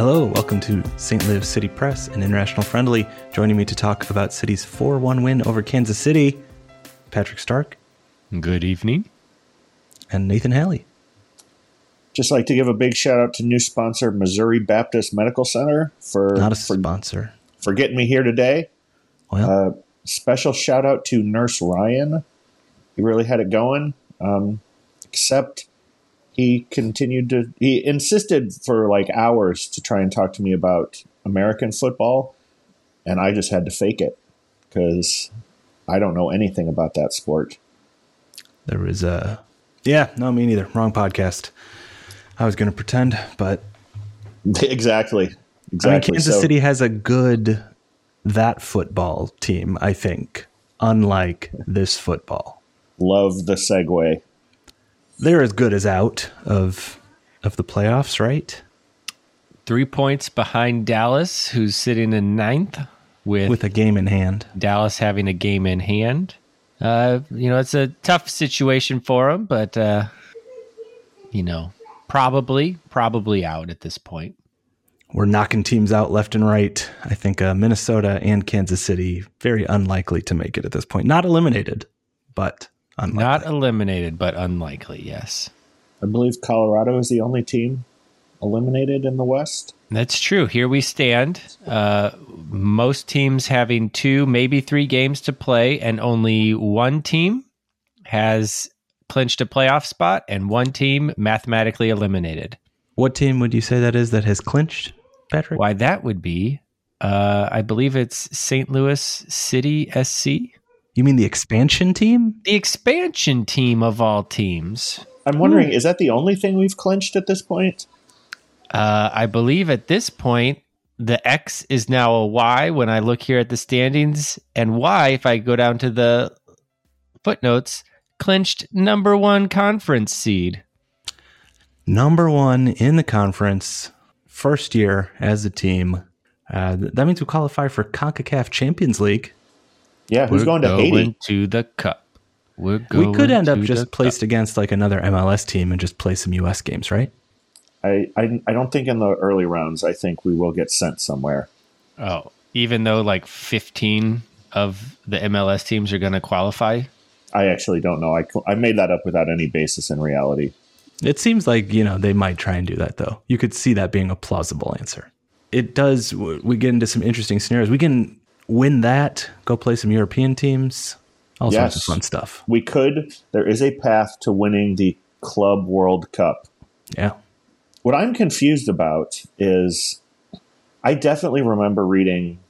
Hello, welcome to St. Louis City Press and International Friendly. Joining me to talk about City's 4 1 win over Kansas City, Patrick Stark Good evening. and Nathan Halley. Just like to give a big shout out to new sponsor Missouri Baptist Medical Center for Not a for, sponsor. for getting me here today. Well, Uh, special shout out to Nurse Ryan. He really had it going. Um, except he continued to he insisted for like hours to try and talk to me about American football, and I just had to fake it because I don't know anything about that sport. there was a. Yeah, no, me neither. Wrong podcast. I was going to pretend, but exactly. Exactly. I mean, Kansas So- City has a good that football team, I think, unlike this football. love the segue. They're as good as out of of the playoffs, right? Three points behind Dallas, who's sitting in ninth with, With a game in hand. Dallas having a game in hand. Uh, you know, it's a tough situation for them, but, uh, you know, probably, probably out at this point. We're knocking teams out left and right. I think uh, Minnesota and Kansas City very unlikely to make it at this point. Not eliminated, but unlikely. Not eliminated, but unlikely, yes. I believe Colorado is the only team eliminated in the West. That's true. Here we stand. Uh, most teams having two, maybe three games to play, and only one team has clinched a playoff spot, and one team mathematically eliminated. what team would you say that is that has clinched, Patrick? Why that would be, uh, I believe it's St. Louis City SC, You mean the expansion team? the expansion team of all teams. I'm wondering, is that the only thing we've clinched at this point? Uh, I believe at this point, the X is now a Y when I look here at the standings, and Y, if I go down to the footnotes, clinched number one conference seed. Number one in the conference, first year as a team. Uh, that means we qualify for CONCACAF Champions League. Yeah, who's We're going to Haiti? to the cup. We're We could end up just the placed against like another MLS team and just play some US games, right? I, I I don't think in the early rounds. I think we will get sent somewhere. Oh, even though like 15 of the MLS teams are going to qualify. I actually don't know. I I made that up without any basis in reality. It seems like, you know, they might try and do that though. You could see that being a plausible answer. It does, we get into some interesting scenarios. We can win that, go play some European teams, all sorts of fun stuff. We could. There is a path to winning the Club World Cup. Yeah. What I'm confused about is, I definitely remember reading,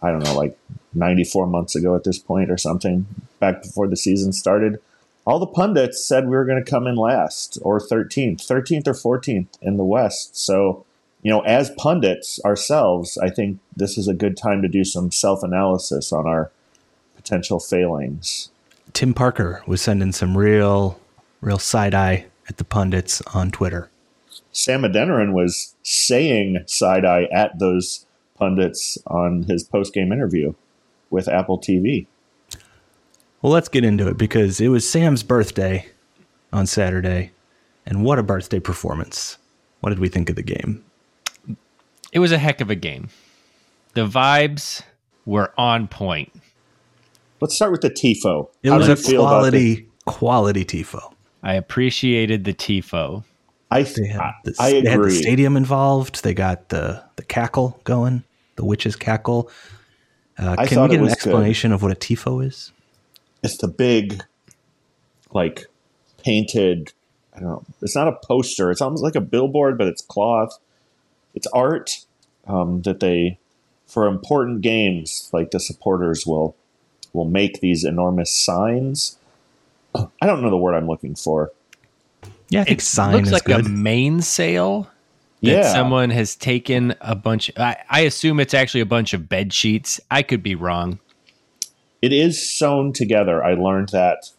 I don't know, like 94 months ago at this point or something, back before the season started. All the pundits said we were going to come in last or 13th, 13th or 14th in the West. So, you know, as pundits ourselves, I think this is a good time to do some self analysis on our potential failings. Tim Parker was sending some real, real side eye at the pundits on Twitter. Sam Adeniran was saying side eye at those pundits on his post game interview with Apple TV. Well, let's get into it because it was Sam's birthday on Saturday. And what a birthday performance. What did we think of the game? It was a heck of a game. The vibes were on point. Let's start with the TIFO. It How was do a you feel about the- quality, quality TIFO. I appreciated the TIFO. I, They had, I, the, I they had the stadium involved. They got the, the cackle going, the witch's cackle. Uh, can we get an was good. explanation of what a TIFO is? It's the big, like, painted. I don't know. It's not a poster. It's almost like a billboard, but it's cloth. It's art um, that they, for important games, like the supporters will will make these enormous signs. I don't know the word I'm looking for. Yeah, I think It sign looks is like good. a main sale that Yeah. someone has taken a bunch. I, I assume it's actually a bunch of bed sheets. I could be wrong. It is sewn together. I learned that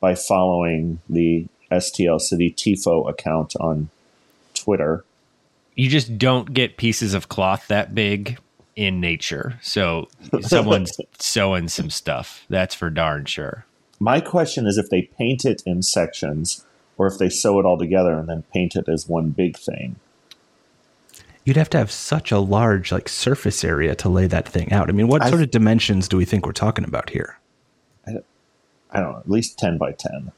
by following the STL City TIFO account on Twitter. You just don't get pieces of cloth that big in nature. So someone's sewing some stuff. That's for darn sure. My question is if they paint it in sections or if they sew it all together and then paint it as one big thing. You'd have to have such a large like surface area to lay that thing out. I mean, what I- sort of dimensions do we think we're talking about here? I don't know, at least ten by ten.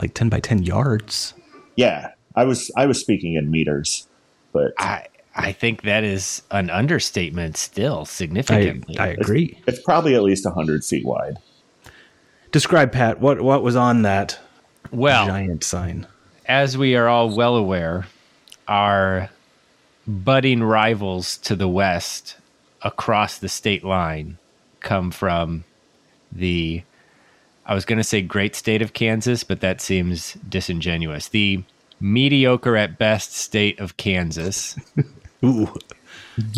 Like 10 by 10 yards? Yeah, I was I was speaking in meters, but I I think that is an understatement. Still significantly. I agree. it's probably at least hundred feet wide. Describe Pat. What what was on that well, giant sign? as we are all well aware, our budding rivals to the west across the state line come from the I was going to say great state of Kansas, but that seems disingenuous. The mediocre at best state of Kansas. Ooh,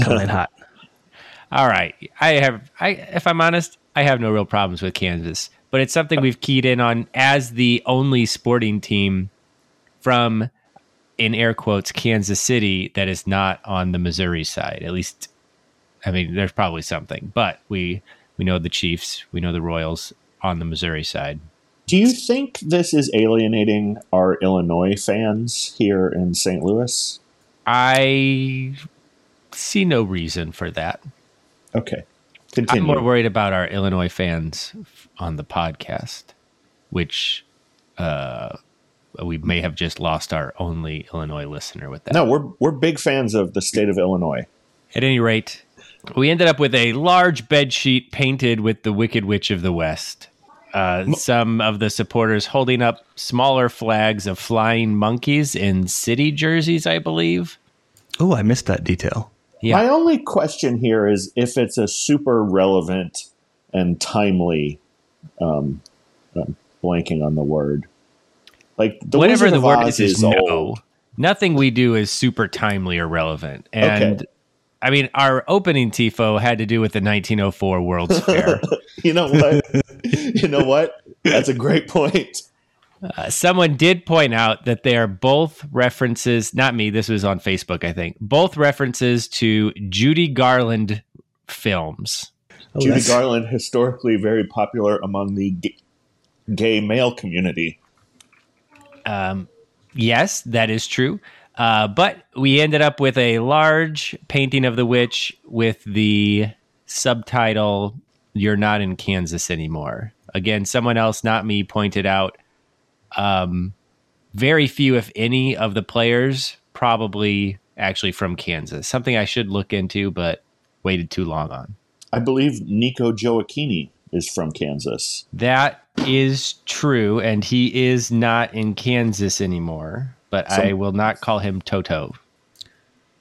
coming hot. All right. I have I if I'm honest, I have no real problems with Kansas, but it's something we've keyed in on as the only sporting team from in air quotes Kansas City that is not on the Missouri side. At least I mean there's probably something, but we we know the Chiefs, we know the Royals on the Missouri side. Do you think this is alienating our Illinois fans here in St. Louis? I see no reason for that. Okay, I'm continue. more worried about our Illinois fans on the podcast, which uh, we may have just lost our only Illinois listener with that. no, we're we're big fans of the state of Illinois. At any rate, we ended up with a large bed sheet painted with the Wicked Witch of the West. Uh, some of the supporters holding up smaller flags of flying monkeys in city jerseys, I believe. Oh, I missed that detail. Yeah. My only question here is if it's a super relevant and timely. Um, I'm blanking on the word. Like the Whatever Wizard the of word Oz is, is no. old. Nothing we do is super timely or relevant. And Okay. I mean, our opening tifo had to do with the 1904 World's Fair. You know what? you know what? That's a great point. Uh, someone did point out that they are both references, not me, this was on Facebook, I think, both references to Judy Garland films. Oh, Judy Garland, historically very popular among the g- gay male community. Um, yes, that is true. Uh, but we ended up with a large painting of the witch with the subtitle, You're Not in Kansas Anymore. Again, someone else, not me, pointed out um, very few, if any, of the players probably actually from Kansas. Something I should look into, but waited too long on. I believe Nico Gioacchini is from Kansas. That is true, and he is not in Kansas anymore. But So- I will not call him Toto.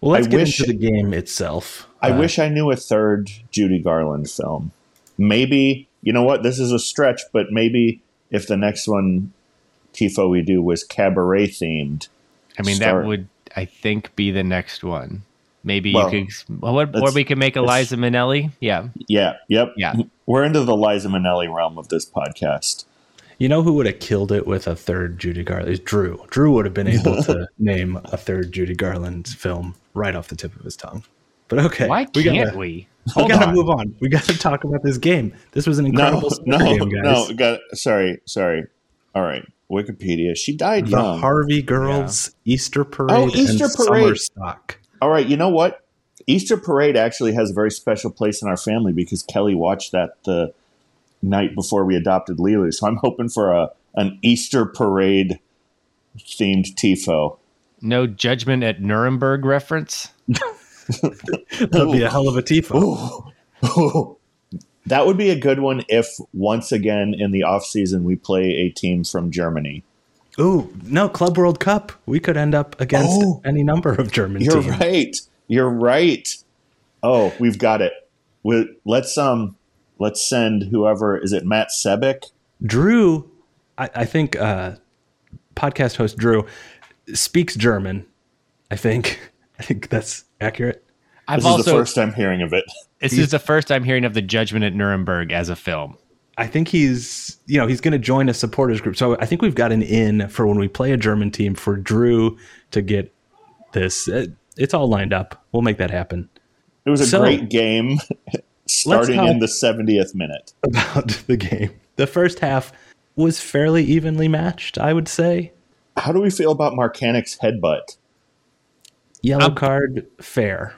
Well, let's I get wish- into the game itself. I Uh, wish I knew a third Judy Garland film. Maybe, you know what? This is a stretch, but maybe if the next one, Tifo, we do was cabaret themed. I mean, Start- that would, I think, be the next one. Maybe Well, you could, well, what, or we could make Eliza Minnelli. Yeah, Yeah, yep. Yeah. We're into the Liza Minnelli realm of this podcast. You know who would have killed it with a third Judy Garland? Is Drew. Drew would have been able to name a third Judy Garland film right off the tip of his tongue. But okay, why can't gotta, we? We gotta on. move on. We gotta talk about this game. This was an incredible no, Squid game, guys. no. Got sorry, sorry. All right, Wikipedia. She died the young. Harvey Girls Easter Parade Oh, Easter and Parade. Summer Stock. All right, you know what? Easter Parade actually has a very special place in our family because Kelly watched that the night before we adopted Lulu. So I'm hoping for a an Easter Parade themed tifo. No judgment at Nuremberg reference. That'd be a hell of a tifo. Ooh. Ooh. That would be a good one if once again in the off season we play a team from Germany. Ooh, no, Club World Cup. We could end up against Oh. any number of German teams. You're right. You're right. Oh, we've got it. We, let's um let's send whoever is it Matt Sebick? Drew, I, I think uh, podcast host Drew speaks German. I think. I think that's accurate. I've This is the also first time hearing of it. this is the first I'm hearing of the judgment at Nuremberg as a film. I think he's, you know, he's going to join a supporters group. So I think we've got an in for when we play a German team for Drew to get this. It, it's all lined up. We'll make that happen. It was a So- great game starting in the 70th minute. About the game, the first half was fairly evenly matched. I would say. How do we feel about Markanich's headbutt? Yellow I'm- card, fair.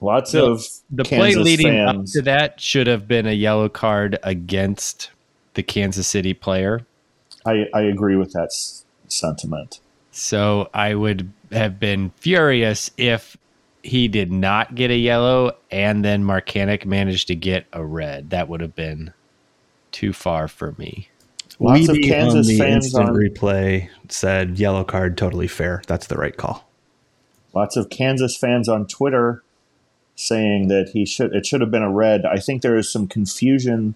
Lots The- of The play leading fans. up to that should have been a yellow card against the Kansas City player. I, I agree with that s- sentiment. So I would have been furious if he did not get a yellow and then Markanich managed to get a red. That would have been too far for me. Lots of Weeby Kansas on the fans instant on- replay said yellow card, totally fair. That's the right call. Lots of Kansas fans on Twitter saying that he should it should have been a red. I think there is some confusion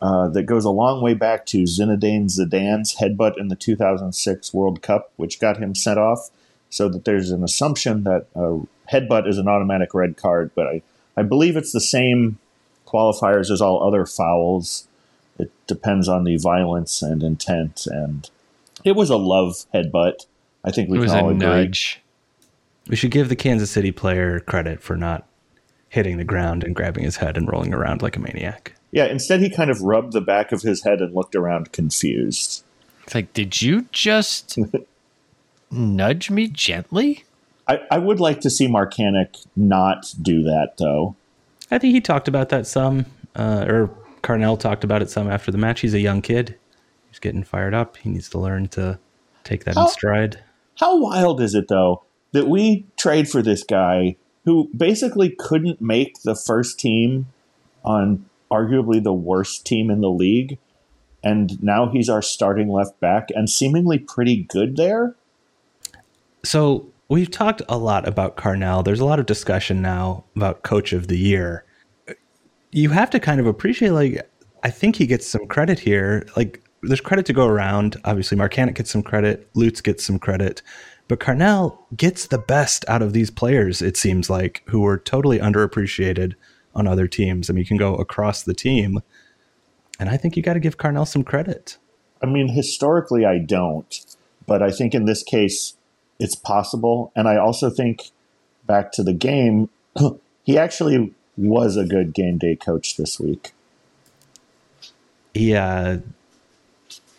uh, that goes a long way back to Zinedine Zidane's headbutt in the 2006 World Cup, which got him sent off. So that there's an assumption that a headbutt is an automatic red card, but I, I believe it's the same qualifiers as all other fouls. It depends on the violence and intent, and it was a love headbutt. I think we It was can a all agree. nudge. We should give the Kansas City player credit for not hitting the ground and grabbing his head and rolling around like a maniac. Yeah, instead he kind of rubbed the back of his head and looked around confused. It's like, did you just nudge me gently? I, I would like to see Markanich not do that though. I think he talked about that some, uh, or Carnell talked about it some after the match. He's a young kid. He's getting fired up. He needs to learn to take that in stride. How wild is it though that we trade for this guy who basically couldn't make the first team on arguably the worst team in the league, and now he's our starting left back and seemingly pretty good there? So we've talked a lot about Carnell. There's a lot of discussion now about coach of the year. You have to kind of appreciate, like, I think he gets some credit here. Like, there's credit to go around. Obviously, Markanich gets some credit, Lutz gets some credit, but Carnell gets the best out of these players, it seems like, who were totally underappreciated on other teams. I mean, you can go across the team, and I think you got to give Carnell some credit. I mean, historically, I don't, but I think in this case, it's possible. And I also think back to the game, he actually was a good game day coach this week. Yeah.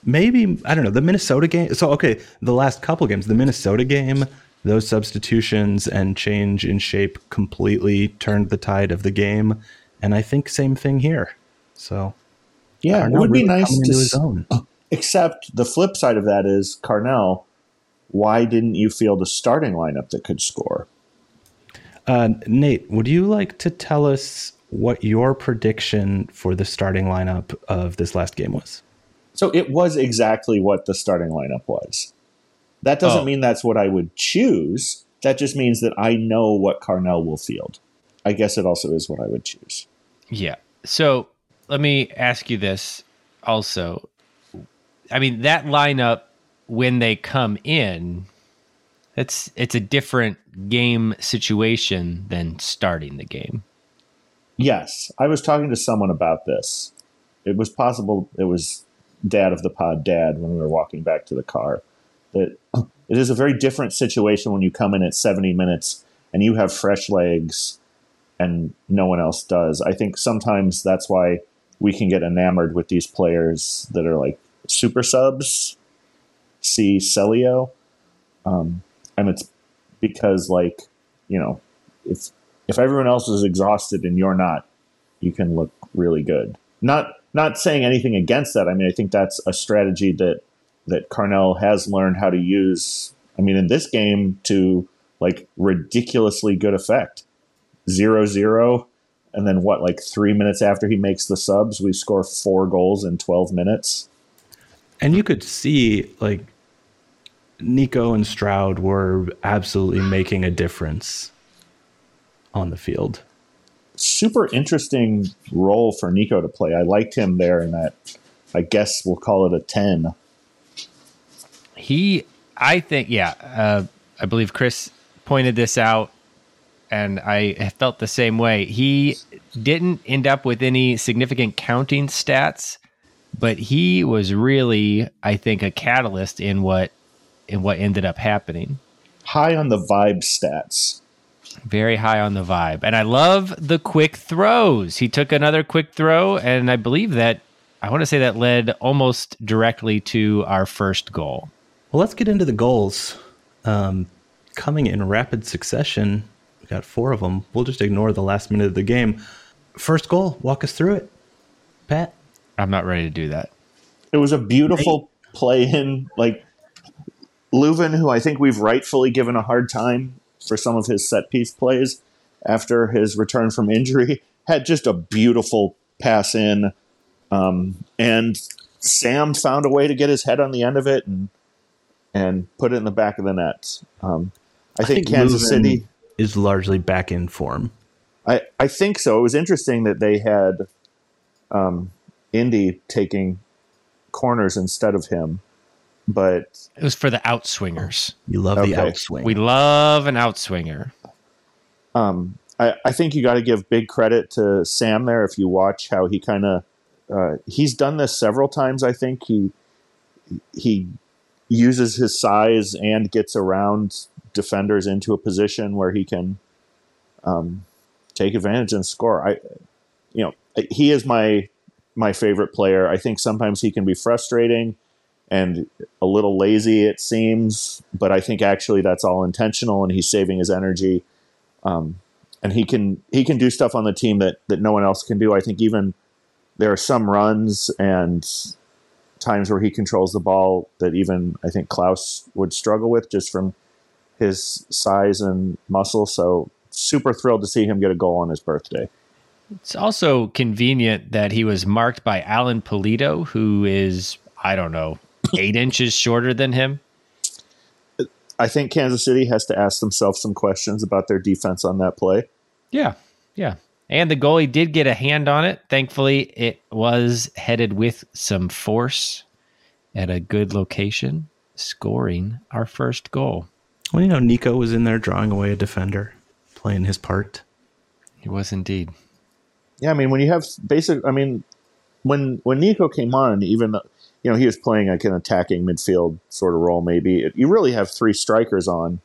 Maybe I don't know the Minnesota game. So okay, the last couple games, the Minnesota game, those substitutions and change in shape completely turned the tide of the game, and I think same thing here. So Yeah, it would be nice to his own. Except the flip side of that is Carnell. Why didn't you field a starting lineup that could score? Uh, Nate, would you like to tell us what your prediction for the starting lineup of this last game was? So it was exactly what the starting lineup was. That doesn't Oh. mean that's what I would choose. That just means that I know what Carnell will field. I guess it also is what I would choose. Yeah. So let me ask you this also. I mean, that lineup when they come in, it's it's a different game situation than starting the game. Yes, I was talking to someone about this. It was possible it was dad of the pod dad when we were walking back to the car. That it is a very different situation when you come in at 70 minutes and you have fresh legs and no one else does. I think sometimes that's why we can get enamored with these players that are like super subs. See Celio. Um, and it's because like, you know, if if everyone else is exhausted and you're not, you can look really good. Not not saying anything against that. I mean, I think that's a strategy that that Carnell has learned how to use. I mean, in this game to like ridiculously good effect. Zero zero, and then what? Like three minutes after he makes the subs, we score four goals in twelve minutes. And you could see like Nico and Stroud were absolutely making a difference on the field. Super interesting role for Nico to play. I liked him there in that. I guess we'll call it a ten. He, I think, yeah, uh, I believe Chris pointed this out, and I felt the same way. He didn't end up with any significant counting stats, but he was really, I think, a catalyst in what in what ended up happening. High on the vibe stats. Very high on the vibe, and I love the quick throws. He took another quick throw, and I believe that I want to say that led almost directly to our first goal. Well, let's get into the goals. Um, coming in rapid succession. We got four of them. We'll just ignore the last minute of the game. First goal, walk us through it. Pat? I'm not ready to do that. It was a beautiful play in. Like Löwen, who I think we've rightfully given a hard time for some of his set piece plays after his return from injury, had just a beautiful pass in. Um, and Sam found a way to get his head on the end of it and and put it in the back of the net. Um, I, I, think, think Kansas City is largely back in form. I, I think so. It was interesting that they had um, Indy taking corners instead of him, but it was for the outswingers. You love okay. the outswing. We love an outswinger. Um, I, I think you got to give big credit to Sam there. If you watch how he kind of uh, he's done this several times. I think he he uses his size and gets around defenders into a position where he can um, take advantage and score. I, you know, he is my my favorite player. I think sometimes he can be frustrating and a little lazy, it seems, but I think actually that's all intentional, and he's saving his energy. Um, and he can he can do stuff on the team that that no one else can do. I think even there are some runs and times where he controls the ball that even I think Klauss would struggle with just from his size and muscle. So super thrilled to see him get a goal on his birthday. It's also convenient that he was marked by Alan Pulido, who is, I don't know, eight inches shorter than him. I think Kansas City has to ask themselves some questions about their defense on that play. Yeah. Yeah. And the goalie did get a hand on it. Thankfully, it was headed with some force at a good location, scoring our first goal. Well, you know, Nico was in there drawing away a defender, playing his part. He was indeed. Yeah, I mean, when you have basic, I mean, when when Nico came on, even though, you know he was playing like an attacking midfield sort of role, maybe you really have three strikers on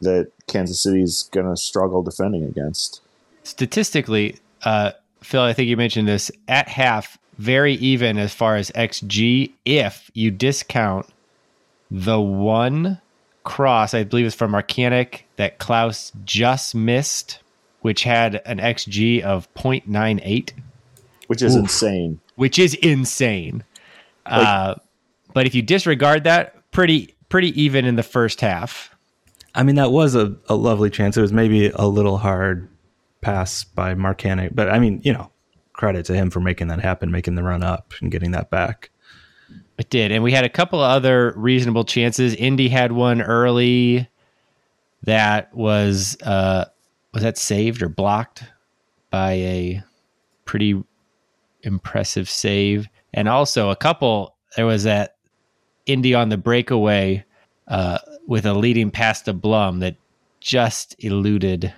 that Kansas City's going to struggle defending against statistically, uh, Phil, I think you mentioned this at half, very even as far as XG if you discount the one cross, I believe it's from Markanich that Klauss just missed, which had an XG of 0.98. Which is Oof. insane. Which is insane. Like, uh, but if you disregard that, pretty pretty even in the first half. I mean, that was a, a lovely chance. It was maybe a little hard pass by Markanich. But I mean, you know, credit to him for making that happen, making the run up and getting that back. It did. And we had a couple of other reasonable chances. Indy had one early that was uh was that saved or blocked by a pretty impressive save. And also a couple there was that Indy on the breakaway uh with a leading pass to Blom that just eluded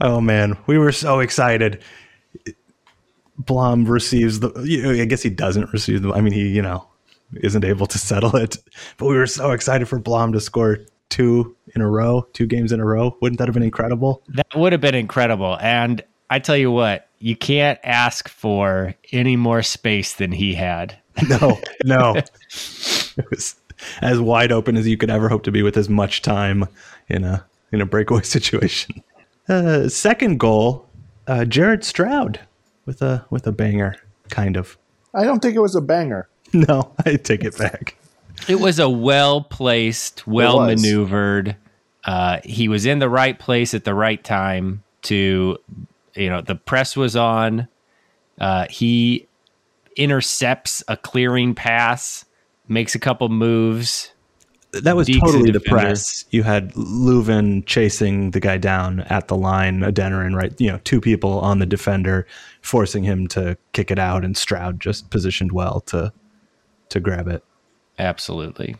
Oh man, we were so excited. Blom receives the. You know, I guess he doesn't receive the. I mean, he you know isn't able to settle it. But we were so excited for Blom to score two in a row, two games in a row. Wouldn't that have been incredible? That would have been incredible. And I tell you what, you can't ask for any more space than he had. No, no. it was as wide open as you could ever hope to be with as much time in a in a breakaway situation. Uh, second goal, uh, Jared Stroud with a with a banger, kind of. I don't think it was a banger. No, I take it back. It was a well placed, well maneuvered. Uh, he was in the right place at the right time. To you know, the press was on. Uh, he intercepts a clearing pass, makes a couple moves, that was totally the press. You had Löwen chasing the guy down at the line, Adeniran, right? You know, two people on the defender, forcing him to kick it out, and Stroud just positioned well to to grab it. Absolutely,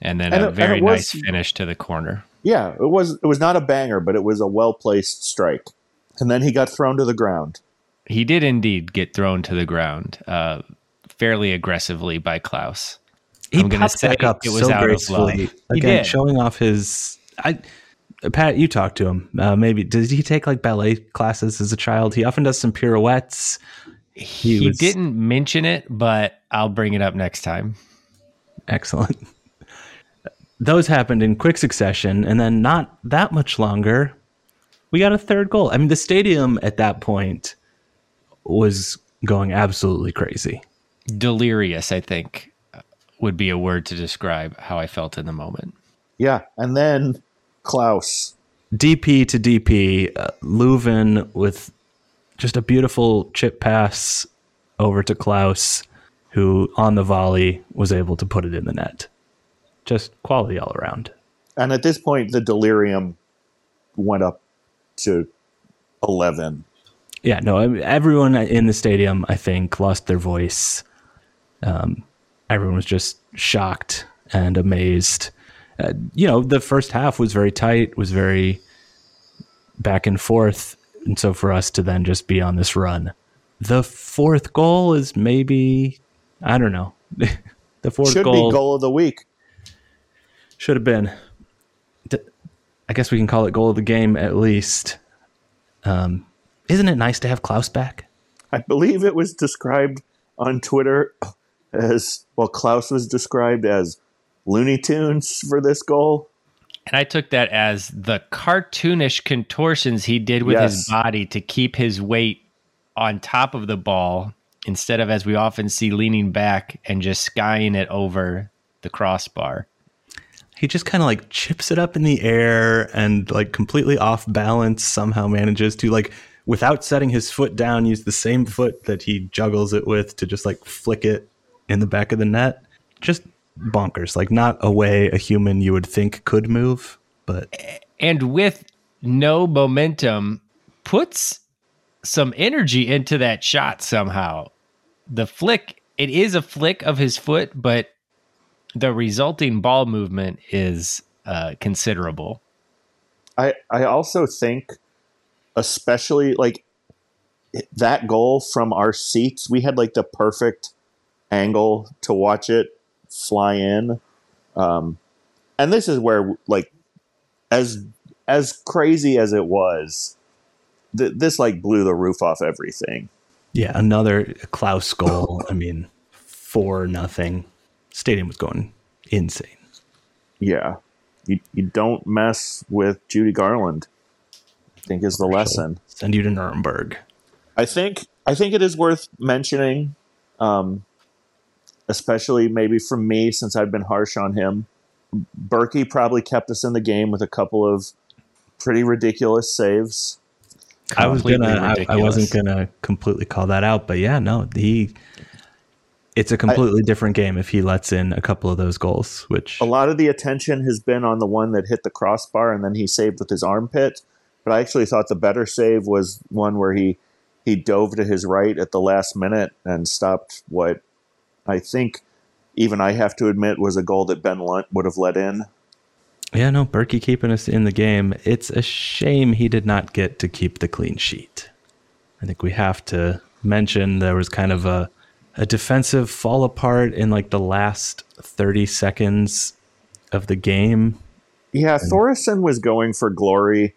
and then and a it, very was, nice finish to the corner. Yeah, it was it was not a banger, but it was a well placed strike, and then he got thrown to the ground. He did indeed get thrown to the ground, uh, fairly aggressively by Klauss. he I'm popped back up it was so gracefully. Again, showing off his. I, Pat, you talked to him. Uh, maybe did he take like ballet classes as a child? He often does some pirouettes. He, he was, didn't mention it, but I'll bring it up next time. Excellent. those happened in quick succession, and then not that much longer, we got a third goal. I mean, the stadium at that point was going absolutely crazy. Delirious, I think, would be a word to describe how I felt in the moment. Yeah, and then Klauss. DP to DP, uh, Löwen with just a beautiful chip pass over to Klauss, who on the volley was able to put it in the net. Just quality all around. And at this point, the delirium went up to 11. Yeah, no, everyone in the stadium, I think, lost their voice. Um, everyone was just shocked and amazed. Uh, you know, the first half was very tight, was very back and forth. And so for us to then just be on this run, the fourth goal is maybe, I don't know. the fourth Should goal, be goal of the week. should have been. D- I guess we can call it goal of the game at least. Um, isn't it nice to have Klauss back? I believe it was described on Twitter as well. Klauss was described as Looney Tunes for this goal. And I took that as the cartoonish contortions he did with his body to keep his weight on top of the ball instead of, as we often see, leaning back and just skying it over the crossbar. He just kind of like chips it up in the air and like completely off balance somehow manages to like without setting his foot down use the same foot that he juggles it with to just like flick it in the back of the net just bonkers like not a way a human you would think could move but And with no momentum, puts some energy into that shot somehow. The flick, it is a flick of his foot, but the resulting ball movement is uh, considerable. I I also think, especially like that goal from our seats, we had like the perfect angle to watch it fly in, um, and this is where like as as crazy as it was, th- this like blew the roof off everything. yeah another klauss goal i mean four nothing stadium was going insane Yeah, you you don't mess with Judy Garland. I think is the lesson. send you to nuremberg I think I think it is worth mentioning, um, especially maybe from me since I've been harsh on him. Bürki probably kept us in the game with a couple of pretty ridiculous saves. I was gonna. I, I wasn't gonna completely call that out, but yeah, no, he. It's a completely different game if he lets in a couple of those goals, which A lot of the attention has been on the one that hit the crossbar and then he saved with his armpit. But I actually thought the better save was one where he he dove to his right at the last minute and stopped what I think even I have to admit was a goal that Ben Lundt would have let in. yeah, no, Bürki keeping us in the game. It's a shame he did not get to keep the clean sheet. I think we have to mention there was kind of a a defensive fall apart in like the last thirty seconds of the game. Yeah, Thorison was going for glory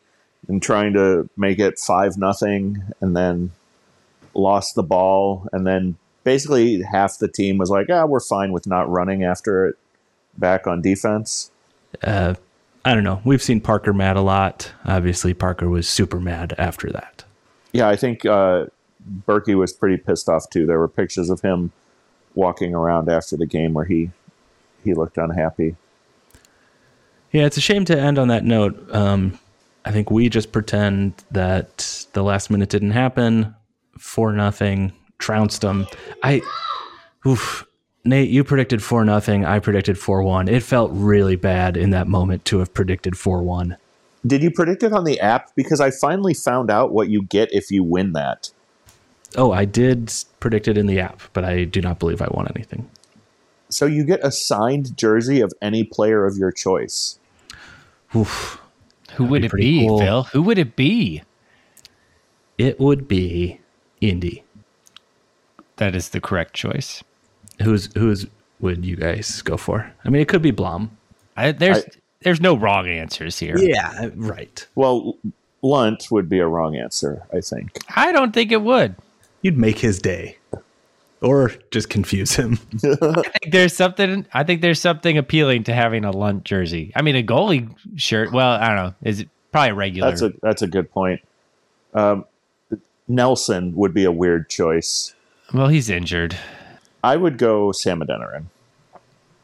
and trying to make it five nothing, and then lost the ball, and then basically half the team was like, "Ah, we're fine with not running after it back on defense." Uh, I don't know. We've seen Parker mad a lot. Obviously, Parker was super mad after that. Yeah, I think uh, Bürki was pretty pissed off too. There were pictures of him walking around after the game where he he looked unhappy. Yeah, it's a shame to end on that note. Um, I think we just pretend that the last minute didn't happen. Four nothing, trounced them. I, oof, Nate, you predicted four nothing. I predicted four one. It felt really bad in that moment to have predicted four one. Did you predict it on the app? Because I finally found out what you get if you win that. Oh, I did predict it in the app, but I do not believe I won anything. So you get a signed jersey of any player of your choice. Oof. Who would be it be, cool. Phil? Who would it be? It would be Indy. That is the correct choice. Who's who's would you guys go for? I mean, it could be Blom. I, there's I- there's no wrong answers here. Yeah, right. Well, Lundt would be a wrong answer, I think. I don't think it would. You'd make his day. or just confuse him. I think there's something. I think there's something appealing to having a Lundt jersey. I mean, a goalie shirt. Well, I don't know. Is it probably regular? That's a that's a good point. Um, Nelson would be a weird choice. well, he's injured. I would go Sam Adeniran.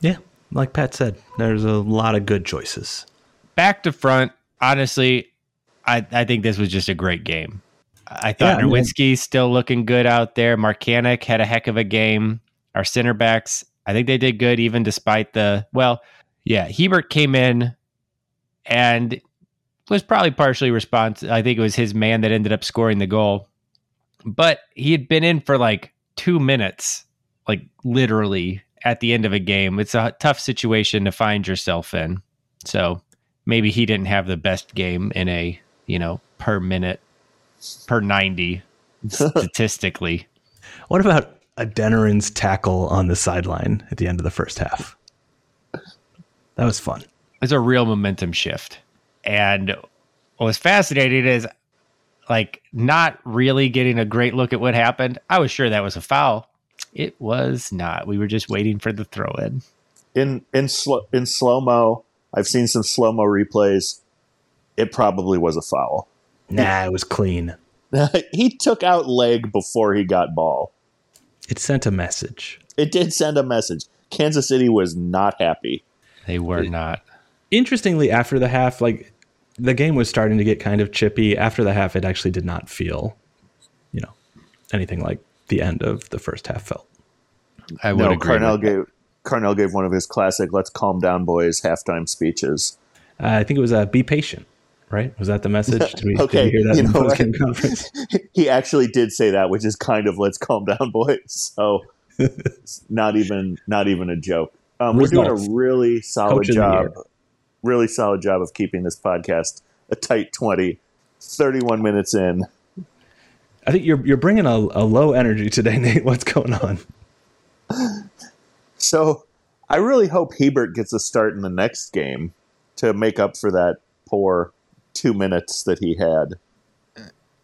yeah, like Pat said, there's a lot of good choices. Back to front. Honestly, I I think this was just a great game. I thought Yeah, I mean- still looking good out there. Markanich had a heck of a game. Our center backs, I think they did good even despite the well, yeah, Hiebert came in and was probably partially responsible. I think it was his man that ended up scoring the goal. But he had been in for like 2 minutes, like literally at the end of a game. It's a tough situation to find yourself in. So, maybe he didn't have the best game in a, you know, per minute per 90 statistically. What about Adeniran's tackle on the sideline at the end of the first half? That was fun. It's a real momentum shift. And what was fascinating is like not really getting a great look at what happened. I was sure that was a foul. It was not. We were just waiting for the throw in. In in slow in slow mo, I've seen some slow mo replays. It probably was a foul. Nah, it was clean. he took out leg before he got ball. It sent a message. It did send a message. Kansas City was not happy. They were not. Interestingly, after the half, like the game was starting to get kind of chippy. After the half, it actually did not feel, you know, anything like the end of the first half felt. I would No, agree. Carnell gave Carnell gave one of his classic "Let's calm down, boys" halftime speeches. Uh, I think it was uh, "Be patient." Right? Was that the message? Did we, Okay, did we hear that you know conference? he actually did say that, which is kind of "Let's calm down, boys." So not even not even a joke. Um, we're doing a really solid Coach job, really solid job of keeping this podcast a tight 20. 31 minutes in. I think you're you're bringing a, a low energy today, Nate. What's going on? So I really hope Hiebert gets a start in the next game to make up for that poor two minutes that he had.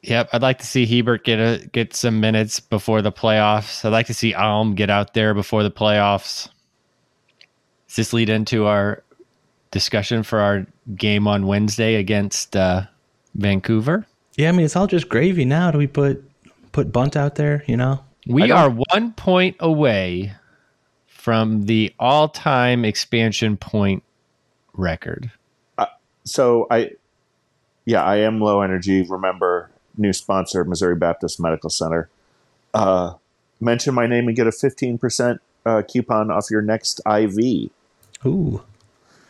Yep, I'd like to see Hiebert get a get some minutes before the playoffs. I'd like to see Alm get out there before the playoffs. Does this lead into our discussion for our game on Wednesday against uh, Vancouver? Yeah, I mean it's all just gravy now. Do we put put Bunt out there? You know, We are one point away from the all-time expansion point record. So I, yeah, I am low energy. Remember, new sponsor, Missouri Baptist Medical Center. Uh, mention my name and get a 15% uh, coupon off your next IV, ooh,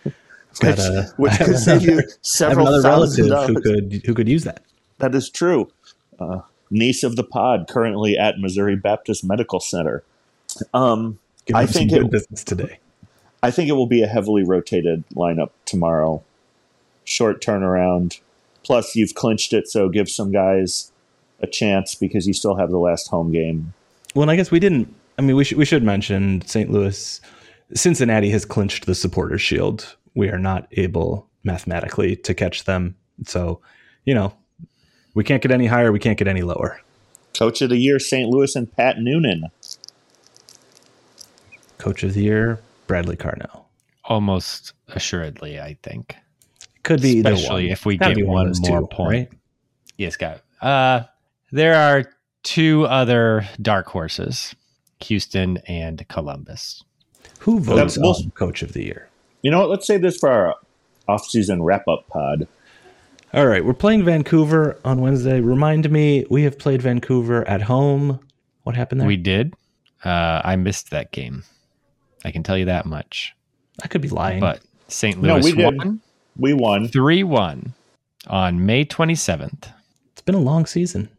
which, got a- which could save you another- I have several another thousand relative who dollars. could who could use that. That is true. Uh, niece of the pod, currently at Missouri Baptist Medical Center. Um, I think good it- business today. I think it will be a heavily rotated lineup tomorrow. Short turnaround. Plus, you've clinched it, so give some guys a chance because you still have the last home game. Well, and I guess we didn't. I mean, we should we should mention St. Louis, Cincinnati has clinched the Supporters Shield. We are not able mathematically to catch them. So, you know, we can't get any higher. We can't get any lower. Coach of the year, St. Louis and Pat Noonan. Coach of the year, Bradley Carnell. Almost assuredly, I think. Could be either Especially one. if we Gotta get be of one more two, point. right? Yes, got. Uh, there are two other dark horses: Houston and Columbus. Who votes That's most- Coach of the Year? You know what? Let's save this for our off-season wrap-up pod. All right, we're playing Vancouver on Wednesday. Remind me, we have played Vancouver at home. What happened there? We did. Uh, I missed that game. I can tell you that much. I could be lying. But St. No, Louis won. did. Won We won. three one on May twenty seventh. it's been a long season.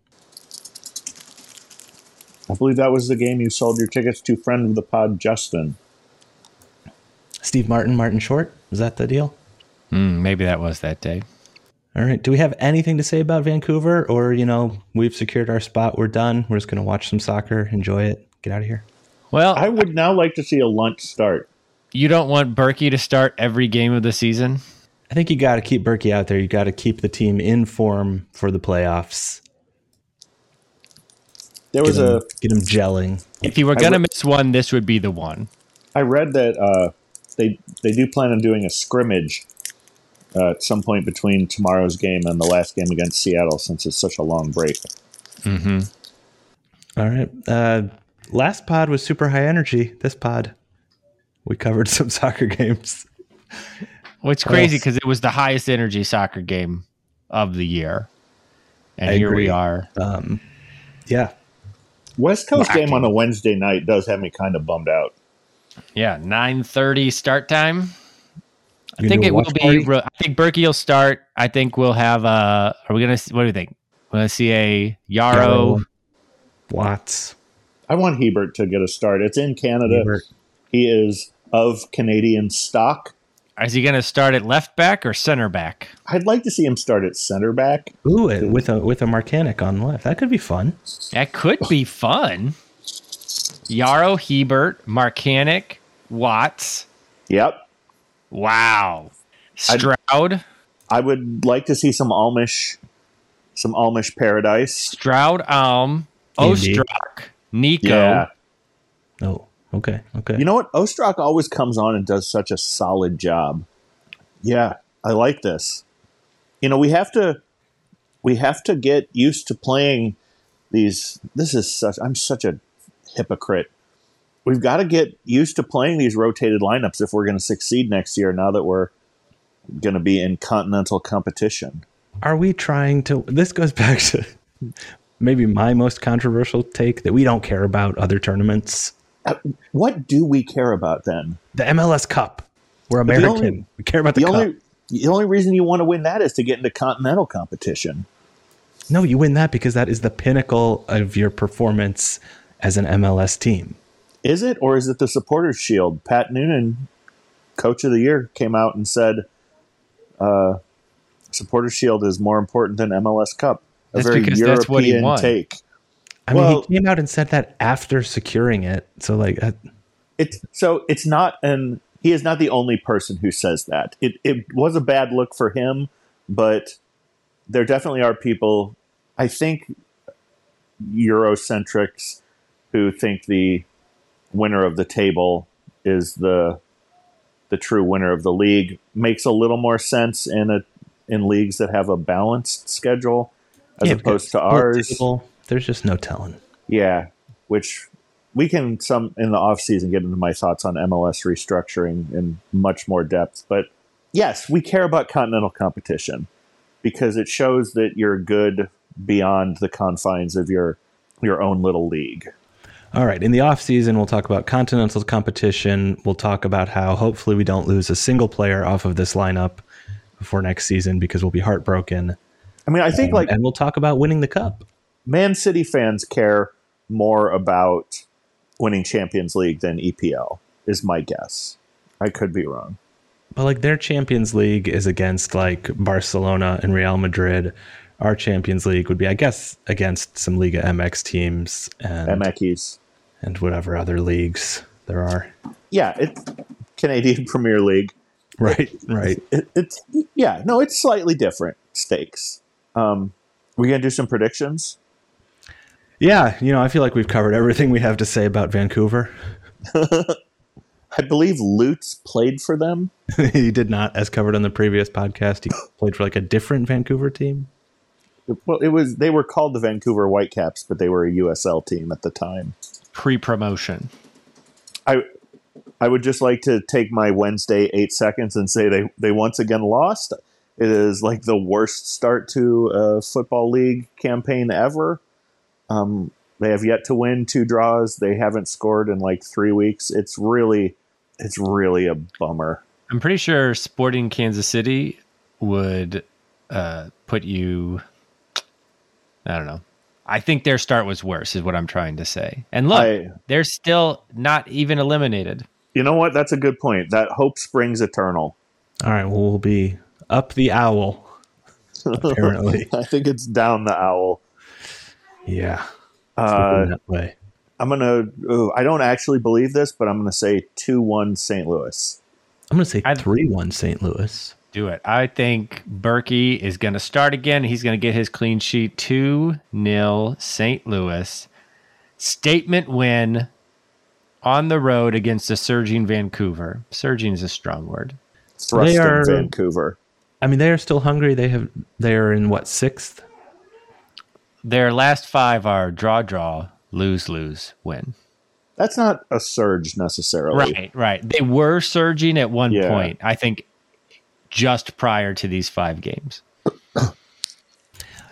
I believe that was the game you sold your tickets to friend of the pod, Justin. Steve Martin, Martin Short. Was that the deal? Mm, maybe that was that day. All right. Do we have anything to say about Vancouver? Or, you know, we've secured our spot. We're done. We're just going to watch some soccer, enjoy it, get out of here. Well, I would now like to see a lunch start. you don't want Bürki to start every game of the season. I think you got to keep Bürki out there. You got to keep the team in form for the playoffs. There was get him, a get him gelling. If you were going to re- miss one, this would be the one. I read that uh, they they do plan on doing a scrimmage uh, at some point between tomorrow's game and the last game against Seattle, since it's such a long break. Mm-hmm. All right. Uh, last pod was super high energy. This pod, we covered some soccer games. What's What crazy because it was the highest energy soccer game of the year, and I here agree. we are. Um, yeah. West Coast Lacking. game on a Wednesday night does have me kind of bummed out. Yeah, nine thirty start time. I You think it will be. party? re- I think Bürki will start. I think we'll have. Uh, are we gonna? see- What do you think? We're gonna see a Yaro. Yaro. Watts. I want Hiebert to get a start. It's in Canada. Hiebert. He is of Canadian stock. Is he gonna start at left back or center back? I'd like to see him start at center back. Ooh, with a with a Markanich on left. That could be fun. That could be fun. Yaro, Hiebert, Markanich, Watts. Yep. Wow. I'd- Stroud, I would like to see some Almish, some Almish paradise. Stroud, Alm, Indy. Ostrak, Nico. Yeah. Oh, okay, okay. You know what? Ostrak always comes on and does such a solid job. Yeah, I like this. You know, we have to we have to get used to playing these this is such I'm such a hypocrite. We've got to get used to playing these rotated lineups if we're going to succeed next year now that we're going to be in continental competition. Are we trying to? This goes back to maybe my most controversial take that we don't care about other tournaments. Uh, What do we care about then? The MLS Cup. We're the American. only- we care about the, The cup. only the only reason you want to win that is to get into continental competition. No, you win that because that is the pinnacle of your performance as an MLS team. Is it, or is it the Supporters Shield? Pat Noonan, Coach of the Year, came out and said, uh, "Supporters Shield is more important than MLS Cup." A That's very because European that's what he won. take. I mean, he came out and said that after securing it. So, like, that, It's so it's not an. He is not the only person who says that. It it was a bad look for him, but there definitely are people. I think Eurocentrics who think the winner of the table is the the true winner of the league makes a little more sense in a in leagues that have a balanced schedule as yeah, opposed to ours. table, there's just no telling. Yeah, which we can some in the off season get into my thoughts on MLS restructuring in much more depth. But yes, we care about continental competition because it shows that you're good beyond the confines of your your own little league. All right. In the off season, we'll talk about continental competition. We'll talk about how hopefully we don't lose a single player off of this lineup before next season because we'll be heartbroken. I mean, I think like and we'll talk about winning the cup. Man City fans care more about winning Champions League than EPL is my guess. I could be wrong. But like their Champions League is against like Barcelona and Real Madrid. Our Champions League would be, I guess, against some Liga MX teams and MX. and whatever other leagues there are. Yeah, it's Canadian Premier League. Right, right. it, it's yeah no it's slightly different stakes um we gonna do some predictions Yeah, you know, I feel like we've covered everything we have to say about Vancouver. i believe lutz played for them he did not, as covered on the previous podcast. He played for like a different Vancouver team. well it was they were called the vancouver whitecaps but they were a usl team at the time Pre promotion. i i would just like to take my wednesday eight seconds and say they they once again lost it is like the worst start to a football league campaign ever um they have yet to win two draws they haven't scored in like three weeks it's really it's really a bummer I'm pretty sure Sporting Kansas City would uh, put you. I don't know. I think their start was worse, is what I'm trying to say. And look, I- they're still not even eliminated. You know what? That's a good point. That hope springs eternal. All right, well, we'll be up the owl, apparently. I think it's down the owl. Yeah, Uh, that way. I'm gonna. ooh, I don't actually believe this, but I'm gonna say two one St. Louis. I'm going to say I- 3 1 St. Louis. Do it. I think Bürki is going to start again. He's going to get his clean sheet 2 nil St. Louis. Statement win on the road against a surging Vancouver. Surging is a strong word. Thrusting are- Vancouver. I mean, they are still hungry. They have they are in what sixth? Their last five are draw, draw, lose, lose, win. That's not a surge necessarily. Right, right. They were surging at one Yeah. point, I think, just prior to these five games.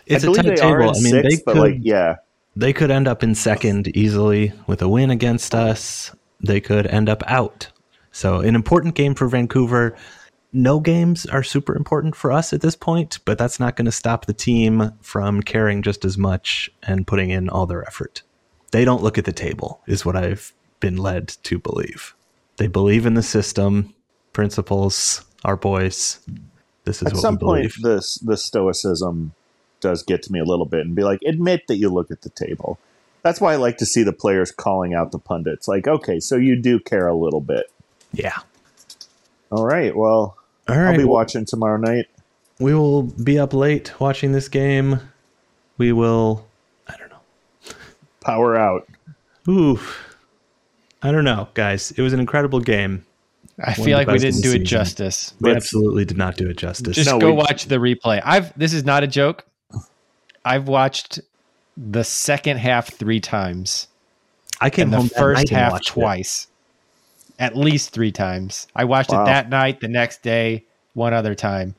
It's I a believe tight they are table. I mean, sixth, they but could like, yeah, they could end up in second easily with a win against us. They could end up out. So an important game for Vancouver. No games are super important for us at this point, but that's not going to stop the team from caring just as much and putting in all their effort. They don't look at the table, is what I've been led to believe. They believe in the system, principles, our boys. This is at what some point, this the stoicism does get to me a little bit, and be like, admit that you look at the table. That's why I like to see the players calling out the pundits. Like, okay, so you do care a little bit. yeah. All right, well, All I'll be watching tomorrow night. we will be up late watching this game. We will, I don't know. Power out. Ooh, I don't know, guys. It was an incredible game. I One feel like we didn't the do it justice. We Let's- absolutely did not do it justice. Just No, go we- watch the replay. I've this is not a joke. I've watched the second half three times I came and the home that first half twice. it. At least three times. I watched Wow. it that night, the next day, one other time.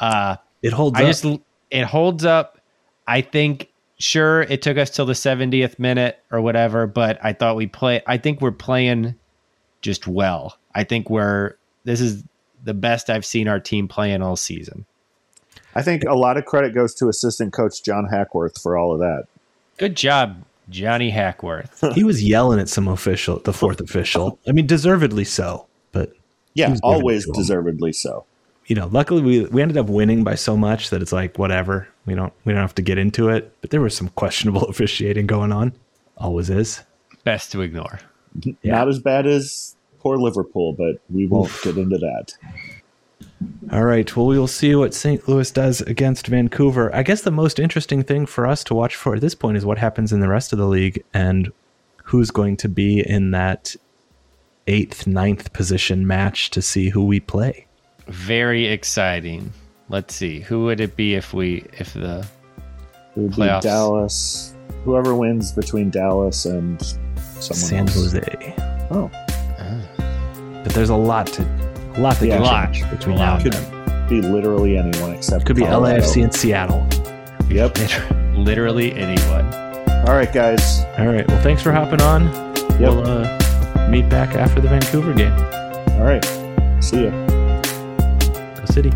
Uh It holds I up. just it holds up. I think sure it took us till the 70th minute or whatever, but I thought we play I think we're playing just well. I think we're this is the best I've seen our team playing all season. I think a lot of credit goes to assistant coach John Hackworth for all of that. Good job, Johnny Hackworth. he was yelling at some official, the fourth official. I mean, deservedly so. But Yeah, always it to him. deservedly so. you know, luckily we we ended up winning by so much that it's like whatever. We don't we don't have to get into it. But there was some questionable officiating going on. Always is. Best to ignore. Yeah. Not as bad as poor Liverpool, but we won't get into that. All right. Well, we will see what St. Louis does against Vancouver. I guess the most interesting thing for us to watch for at this point is what happens in the rest of the league and who's going to be in that eighth, ninth position match to see who we play. Very exciting. Let's see. Who would it be if we if the It would be Playoffs. Dallas. Whoever wins between Dallas and San else. Jose. Oh, ah. But there's a lot to a lot to Yeah. get Lot. between now and could then. be literally anyone except Could be Colorado. LAFC and Seattle. Yep. literally anyone. All right, guys. All right. Well, thanks for hopping on. Yep. We'll uh, meet back after the Vancouver game. All right. See ya. Go City.